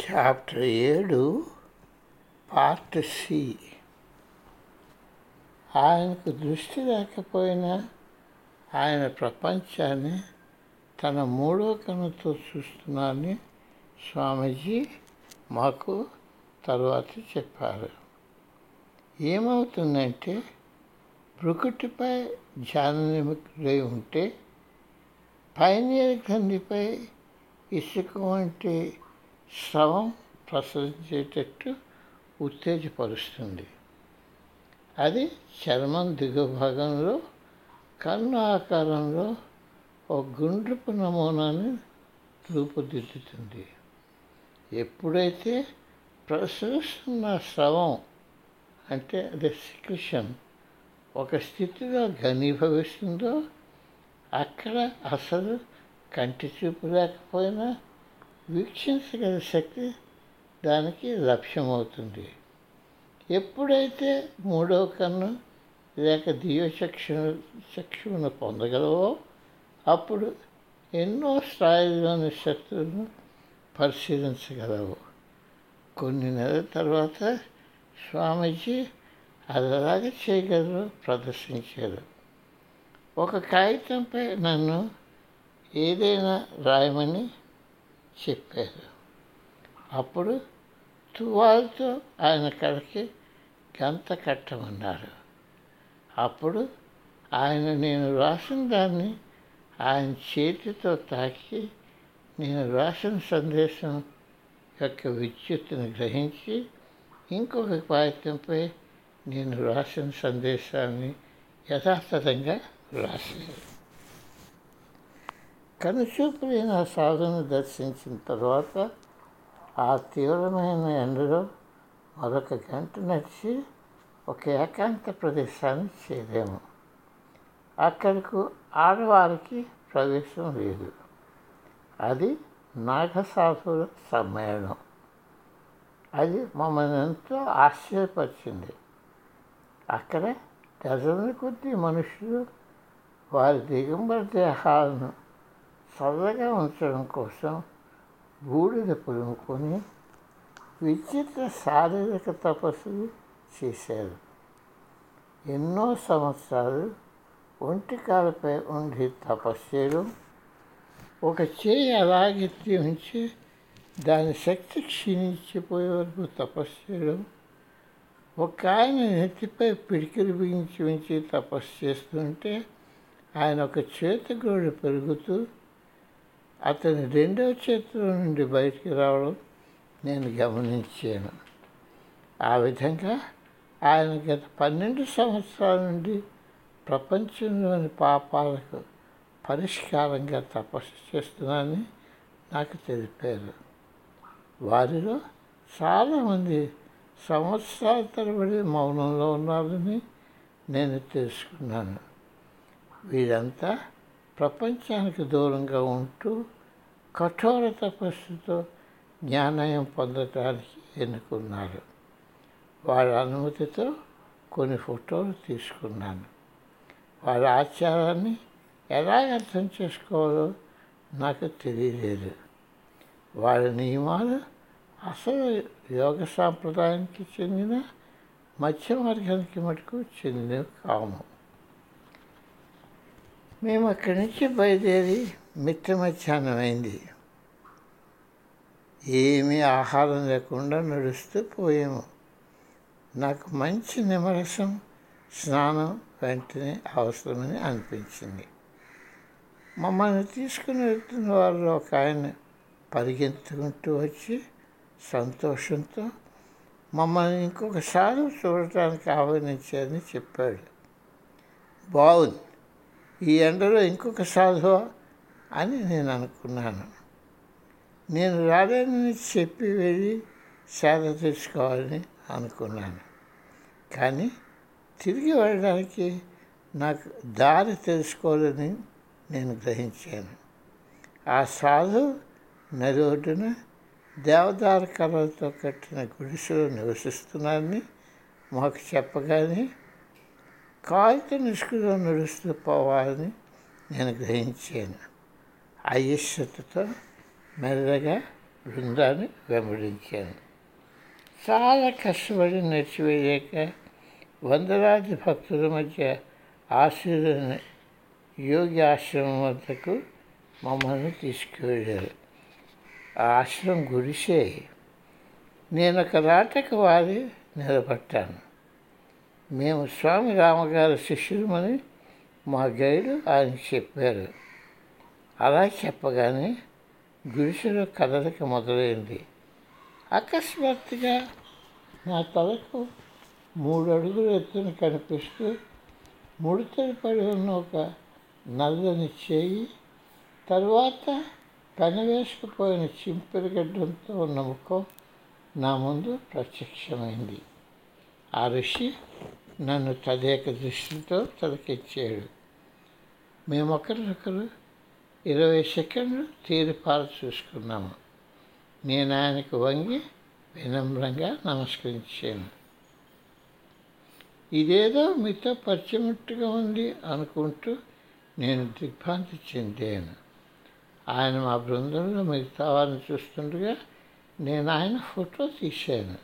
Chapter ఏడు part C ఆయనకు దృష్టి లేకపోయినా ఆయన ప్రపంచాన్ని తన మూడో కన్నుతో చూస్తున్నారని స్వామీజీ మాకు తర్వాత చెప్పారు. ఏమవుతుందంటే బ్రుకుటిపై ధ్యాననిమగ్నై ఉంటే పైనీర కందిపై ఇసుక వంటి స్రవం ప్రసరించేటట్టు ఉత్తేజపరుస్తుంది. అది చర్మం దిగువ భాగంలో కన్ను ఆకారంలో ఒక గుండ్రపు నమూనాని రూపుదిద్దుతుంది. ఎప్పుడైతే ప్రసరిస్తున్న స్రవం అంటే అదే సిక్రిషన్ ఒక స్థితిలో ఘనీభవిస్తుందో అక్కడ అసలు కంటి చూపు లేకపోయినా వీక్షించగల శక్తి దానికి లభ్యమవుతుంది ఎప్పుడైతే మూడవ కన్ను లేక దివ్యచక్షు చక్షువును పొందగలవో అప్పుడు ఎన్నో స్థాయిలోని శక్తులను పరిశీలించగలవు. కొన్ని నెలల తర్వాత స్వామీజీ అది చేయగలరు ప్రదర్శించారు. ఒక కాగితంపై నన్ను ఏదైనా రాయమని చెప్పారు. అప్పుడు తువాలతో ఆయన కడకి గంత కట్టమన్నారు. అప్పుడు ఆయన నేను రాసిన దాన్ని ఆయన చేతితో తాకి నేను రాసిన సందేశం యొక్క విద్యుత్తును గ్రహించి ఇంకొక కాగితంపై నేను రాసిన సందేశాన్ని యథాతథంగా రాశారు కనుచూపులైన సాధును దర్శించిన తర్వాత ఆ తీవ్రమైన ఎండలో మరొక గంట నడిచి ఒక ఏకాంత ప్రదేశాన్ని చేరాము. అక్కడకు ఆడవారికి ప్రవేశం లేదు. అది నాగసాధువుల సమ్మేళనం. అది మమ్మల్ని ఎంతో ఆశ్చర్యపరిచింది. అక్కడ డజన్ల కొద్ది మనుషులు వారి దిగంబర దేహాలను చల్లగా ఉంచడం కోసం బూడిద పులుముకొని విచిత్ర శారీరక తపస్సులు చేశారు. ఎన్నో సంవత్సరాలు ఒంటి కాలపై ఉండి తపస్సు చేయడం ఒక చేయి అలాగెత్తి ఉంచి దాని శక్తి క్షీణించిపోయే వరకు తపస్సు చేయడం ఒక ఆయన నెత్తిపై పిడికిలు బిగించి ఉంచి తపస్సు చేస్తుంటే ఆయన ఒక చేతిగోడు పెరుగుతూ అతని రెండవ చేతిలో నుండి బయటికి రావడం నేను గమనించాను. ఆ విధంగా ఆయన గత పన్నెండు సంవత్సరాల నుండి ప్రపంచంలోని పాపాలకు పరిష్కారంగా తపస్సు చేస్తున్నానని నాకు తెలిపారు. వారిలో చాలామంది సంవత్సరాల తరబడి మౌనంలో ఉన్నారని నేను తెలుసుకున్నాను. వీరంతా ప్రపంచానికి దూరంగా ఉంటూ కఠోర తపస్సుతో జ్ఞానయం పొందటానికి ఎన్నుకున్నారు. వారి అనుమతితో కొన్ని ఫోటోలు తీసుకున్నాను. వారి ఆచారాన్ని ఎలా అర్థం చేసుకోవాలో నాకు తెలియలేదు. వారి నియమాలు అసలు యోగ సాంప్రదాయానికి చెందిన మధ్యవర్గానికి మటుకు చెందినవి కాము మేము అక్కడి నుంచి బయలుదేరి మిట్ట మధ్యాహ్నం అయింది. ఏమీ ఆహారం లేకుండా నడుస్తూ పోయాము. నాకు మంచి నిమరసం స్నానం వెంటనే అవసరమని అనిపించింది. మమ్మల్ని తీసుకుని వెళ్తున్న వాళ్ళు ఒక ఆయన పరిగెత్తుకుంటూ వచ్చి సంతోషంతో మమ్మల్ని ఇంకొకసారి చూడటానికి ఆహ్వానించారని చెప్పాడు. బాగుంది ఈ ఎండలో ఇంకొక సాధువా అని నేను అనుకున్నాను. నేను రాలేనని చెప్పి వెళ్ళి సేద తెచ్చుకోవాలని అనుకున్నాను. కానీ తిరిగి వెళ్ళడానికి నాకు దారి తెలుసుకోవాలని నేను గ్రహించాను. ఆ సాధు ఒడ్డున దేవదార కళలతో కట్టిన గుడిసెలో నివసిస్తున్నారని మాకు చెప్పగానే కాలుతో నిష్కులో నడుస్తూ పోవాలని నేను గ్రహించాను. అయిష్టతతో మెల్లగా బృందాన్ని వెంబడించాను. చాలా కష్టపడి నడిచివేయక వందలాది భక్తుల మధ్య ఆశీర్వన యోగి ఆశ్రమం వద్దకు మమ్మల్ని తీసుకువెళ్ళారు. ఆ ఆశ్రమం గుడిసే. నేను ఒక నాటక వారి నిలబట్టాను మేము స్వామి రామగారి శిష్యులమని మా గైడు ఆయన చెప్పారు. అలా చెప్పగానే గుడిసెలో కదలిక మొదలైంది. అకస్మాత్తుగా నా తలకు మూడు అడుగులు ఎత్తున కనిపిస్తూ ముడతలు పడి ఉన్న ఒక నల్లని చేయి తర్వాత పెనవేసుకుపోయిన చింపిరి గడ్డంతో ఉన్న ముఖం నా ముందు ప్రత్యక్షమైంది. ఆ ఋషి నన్ను తదేక దృష్టితో తలకెచ్చాడు. మేమొకరినొకరు ఇరవై సెకండ్లు తీరిపార చూసుకున్నాము. నేను ఆయనకు వంగి వినమ్రంగా నమస్కరించాను. ఇదేదో మీతో పరిచయమట్టుగా ఉంది అనుకుంటూ నేను దిగ్భ్రాంతి చెందాను. ఆయన మా బృందంలో మిగతా వారిని చూస్తుండగా నేను ఆయన ఫోటో తీశాను.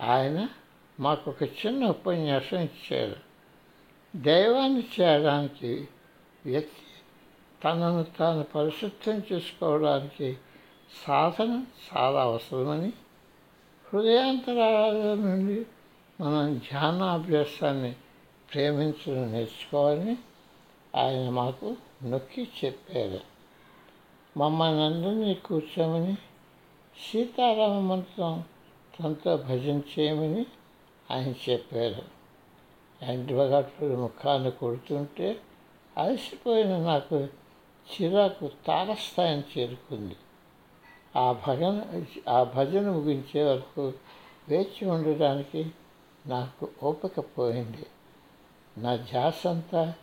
ఆయన మాకు ఒక చిన్న ఉపన్యాసం ఇచ్చారు. దైవాన్ని చేయడానికి వ్యక్తి తనను తాను పరిశుద్ధం చేసుకోవడానికి సాధన చాలా అవసరమని హృదయాంతరాల నుండి మనం ధ్యానాభ్యాసాన్ని ప్రేమించడం నేర్చుకోవాలని ఆయన మాకు నొక్కి చెప్పారు. మమ్మల్ని అందరినీ కూర్చోమని సీతారామ మంత్రం తనతో భజన చేయమని ఆయన చెప్పారు ఎండ్రగట్టుడు ముఖాన్ని కొడుతుంటే అలసిపోయిన నాకు చిరాకు తారస్థాయిని చేరుకుంది. ఆ భజన ఆ భజన ముగించే వరకు వేచి ఉండడానికి నాకు ఓపిక పోయింది. నా ధ్యాస అంతా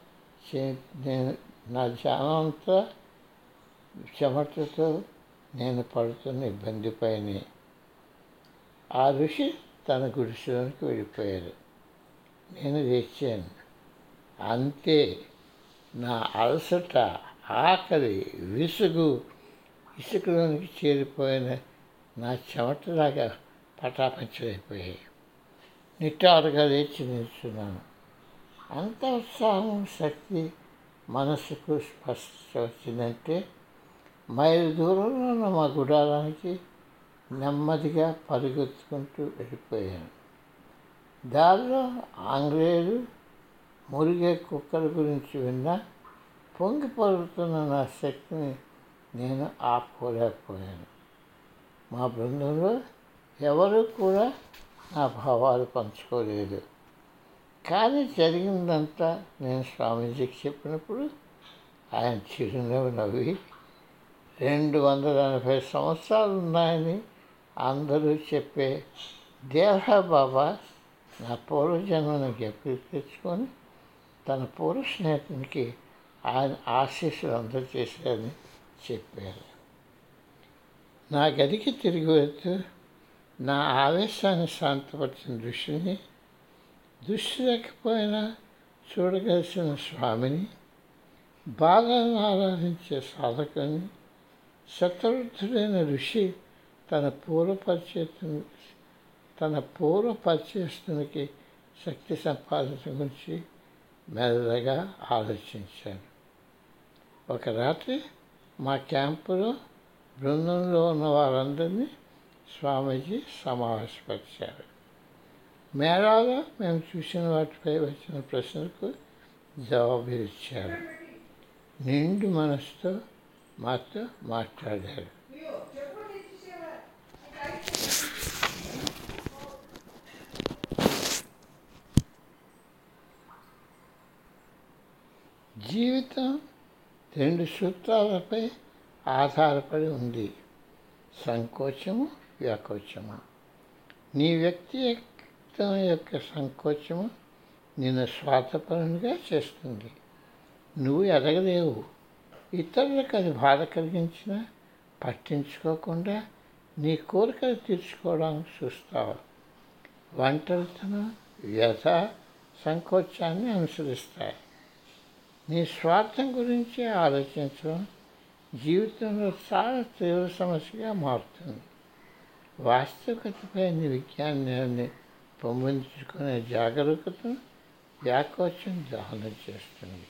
నేను నా జానంతా చెమటతో నేను పడుతున్న ఇబ్బంది పైన. ఆ ఋషి తన గుడిసెలోనికి వెళ్ళిపోయారు. నేను తెచ్చాను అంతే నా అలసట ఆకలి విసుగు ఇసుకలోనికి చేరిపోయిన నా చెమటలాగా పటాపంచలైపోయాయి. నిట్టారుగా లేచి నిల్చున్నాను. అంత ఉత్సాహం శక్తి మనసుకు స్పష్టత వచ్చిందంటే మైలు దూరంలో ఉన్న మా గుడారానికి నెమ్మదిగా పరిగెత్తుకుంటూ వెళ్ళిపోయాను. దారిలో ఆంగ్లేయులు మురిగే కుక్కల గురించి విన్నా పొంగి పరుగుతున్న నా శక్తిని నేను ఆపుకోలేకపోయాను. మా బృందంలో ఎవరు కూడా నా భావాలు పంచుకోలేదు. కానీ జరిగిందంతా నేను స్వామీజీకి చెప్పినప్పుడు ఆయన చిరునవ్వు నవ్వి రెండు వందల ఎనభై సంవత్సరాలు ఉన్నాయని అందరూ చెప్పే దేహ బాబా నా పూర్వజన్మను జ్ఞప్తి తెచ్చుకొని తన పూర్వ స్నేహితునికి ఆయన ఆశీస్సులు అందజేశారని చెప్పారు. నా గదికి తిరిగి వెళ్తూ నా ఆవేశాన్ని శాంతపరిచిన దృష్టిని దృష్టి లేకపోయినా చూడగలిసిన స్వామిని బాధను ఆరాధించే సాధకుని శతవృద్ధుడైన ఋషి తన పూర్వ పరిచయతను తన పూర్వ పరిచయస్తునికి శక్తి సంపాదించడం గురించి మెల్లగా ఆలోచించాను. ఒక రాత్రి మా క్యాంపులో బృందంలో ఉన్న వారందరినీ స్వామీజీ సమావేశపరిచారు. మేళాలో మేము చూసిన వాటిపై వచ్చిన ప్రశ్నలకు జవాబులు ఇచ్చారు. నిండు మనసుతో మాతో మాట్లాడారు. జీవితం రెండు సూత్రాలపై ఆధారపడి ఉంది. సంకోచము వ్యాకోచము నీ వ్యక్తిత్వం యొక్క సంకోచము నిన్ను స్వార్థపరునిగా చేస్తుంది. నువ్వు ఎదగలేవు. ఇతరులకు అది బాధ కలిగించినా పట్టించుకోకుండా నీ కోరికలు తీర్చుకోవడానికి చూస్తావు. వంటలతను వ్యధ సంకోచాన్ని అనుసరిస్తాయి. నీ స్వార్థం గురించి ఆలోచించడం జీవితంలో చాలా తీవ్ర సమస్యగా మారుతుంది. వాస్తవికతపై నీ విజ్ఞానాన్ని పొందించుకునే జాగరూకతను వ్యాకోచం దహనం చేస్తుంది.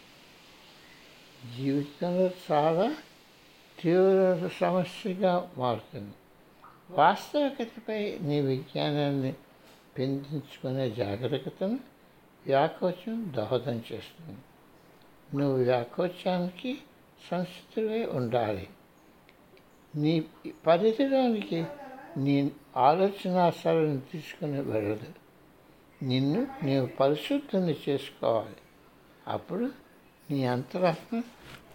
జీవితంలో చాలా తీవ్ర సమస్యగా మారుతుంది. వాస్తవికతపై నీ విజ్ఞానాన్ని పెంచుకునే జాగ్రత్తను వ్యాకోచం దోహదం చేస్తుంది. నువ్వు వ్యాకోచానికి సంసిద్ధులై ఉండాలి. నీ పరిధిలోనికి నీ ఆలోచనాశాలను తీసుకుని వెళ్ళదు. నిన్ను నీవు పరిశుద్ధిని చేసుకోవాలి. అప్పుడు నీ అంతరాత్మ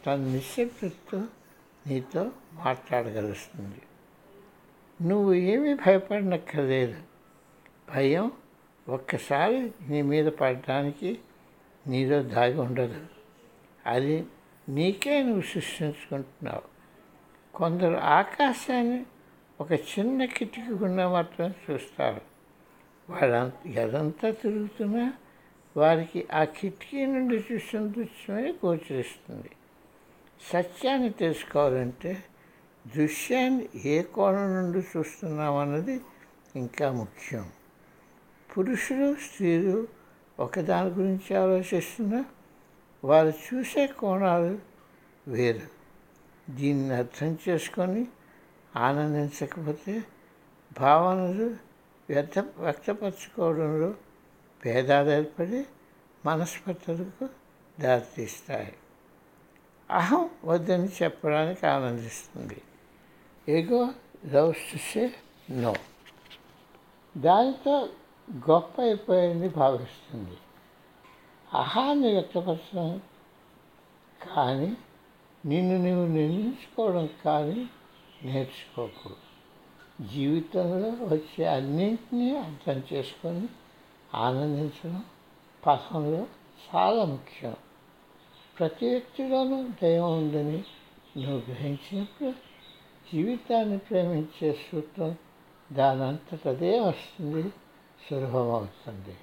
తన నిశ్శబ్దతో నీతో మాట్లాడగలుస్తుంది. నువ్వు ఏమీ భయపడనక్కర్లేదు. భయం ఒక్కసారి నీ మీద పడడానికి నీలో దాగి ఉండదు. అది నీకే నువ్వు సృష్టించుకుంటున్నావు. కొందరు ఆకాశాన్ని ఒక చిన్న కిటికీ గుండా మాత్రం చూస్తారు. వాళ్ళంత ఎదంతా తిరుగుతున్నా వారికి ఆ కిటికీ నుండి చూసిన దృశ్యమే గోచరిస్తుంది. సత్యాన్ని తెలుసుకోవాలంటే దృశ్యాన్ని ఏ కోణం నుండి చూస్తున్నామన్నది ఇంకా ముఖ్యం. పురుషులు స్త్రీలు ఒకదాని గురించి ఆలోచిస్తున్నా వారు చూసే కోణాలు వేరు. దీన్ని అర్థం చేసుకొని ఆనందించకపోతే భావనలు వ్యర్థ వ్యక్తపరచుకోవడంలో భేదాలు ఏర్పడి మనస్పర్ధలకు దారితీస్తాయి. అహం వద్దని చెప్పడానికి ఆనందిస్తుంది. Ego loves to say no దానితో గొప్ప అయిపోయింది భావిస్తుంది. అహాన్ని వ్యక్తపరచడం కానీ నిన్ను నువ్వు నిర్ణయించుకోవడం కానీ నేర్చుకోకు. జీవితంలో వచ్చే అన్నింటినీ అర్థం చేసుకొని ఆనందించడం పథంలో చాలా ముఖ్యం. ప్రతి వ్యక్తిలోనూ దైవం ఉందని నువ్వు గ్రహించినప్పుడు జీవితాన్ని ప్రేమించే సూత్రం దానంతటదే వస్తుంది సులభమవుతుంది.